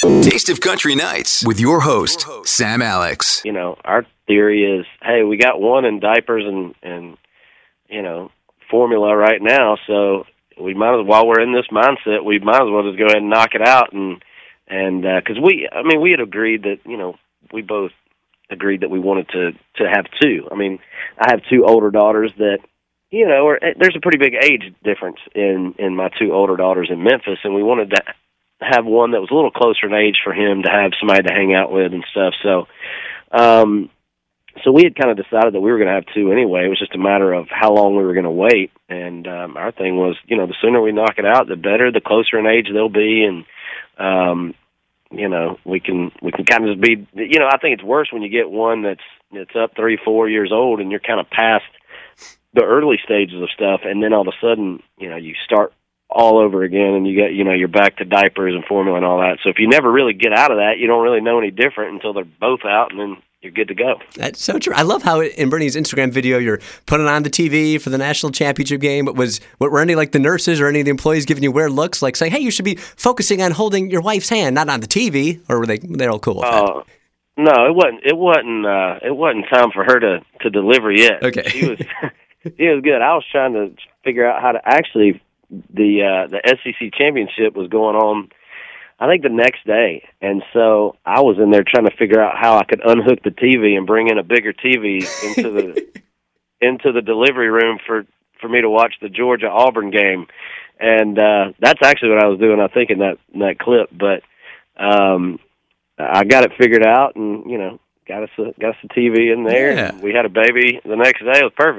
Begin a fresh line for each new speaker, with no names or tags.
Taste of Country Nights with your host, Sam Alex.
You know, our theory is, hey, we got one in diapers and and you know formula right now, so we might as while we're in this mindset, we might as well just go ahead and knock it out and and because uh, we, I mean, we had agreed that you know we both agreed that we wanted to to have two. I mean, I have two older daughters that you know, are, there's a pretty big age difference in in my two older daughters in Memphis, and we wanted to have one that was a little closer in age for him to have somebody to hang out with and stuff. So, um, so we had kind of decided that we were going to have two anyway. It was just a matter of how long we were going to wait. And um, our thing was, you know, the sooner we knock it out, the better. The closer in age they'll be, and um, you know, we can we can kind of just be. You know, I think it's worse when you get one that's that's up three, four years old, and you're kind of past the early stages of stuff, and then all of a sudden, you know, you start all over again and you get you know you're back to diapers and formula and all that. So if you never really get out of that you don't really know any different until they're both out and then you're good to go.
That's so true. I love how in bernie's instagram video you're putting on the tv for the national championship game. It was were any like the nurses or any of the employees giving you weird looks like saying hey you should be focusing on holding your wife's hand not on the tv or were they they're all cool with uh,
no it wasn't it wasn't uh it wasn't time for her to to deliver yet.
Okay.
She was she was good. I was trying to figure out how to actually the uh, the SEC championship was going on. I think the next day, and so I was in there trying to figure out how I could unhook the TV and bring in a bigger TV into the into the delivery room for for me to watch the Georgia Auburn game, and uh, that's actually what I was doing. I think in that in that clip, but um, I got it figured out, and you know, got us a, got us a TV in there.
Yeah.
we had a baby the next day. It was perfect.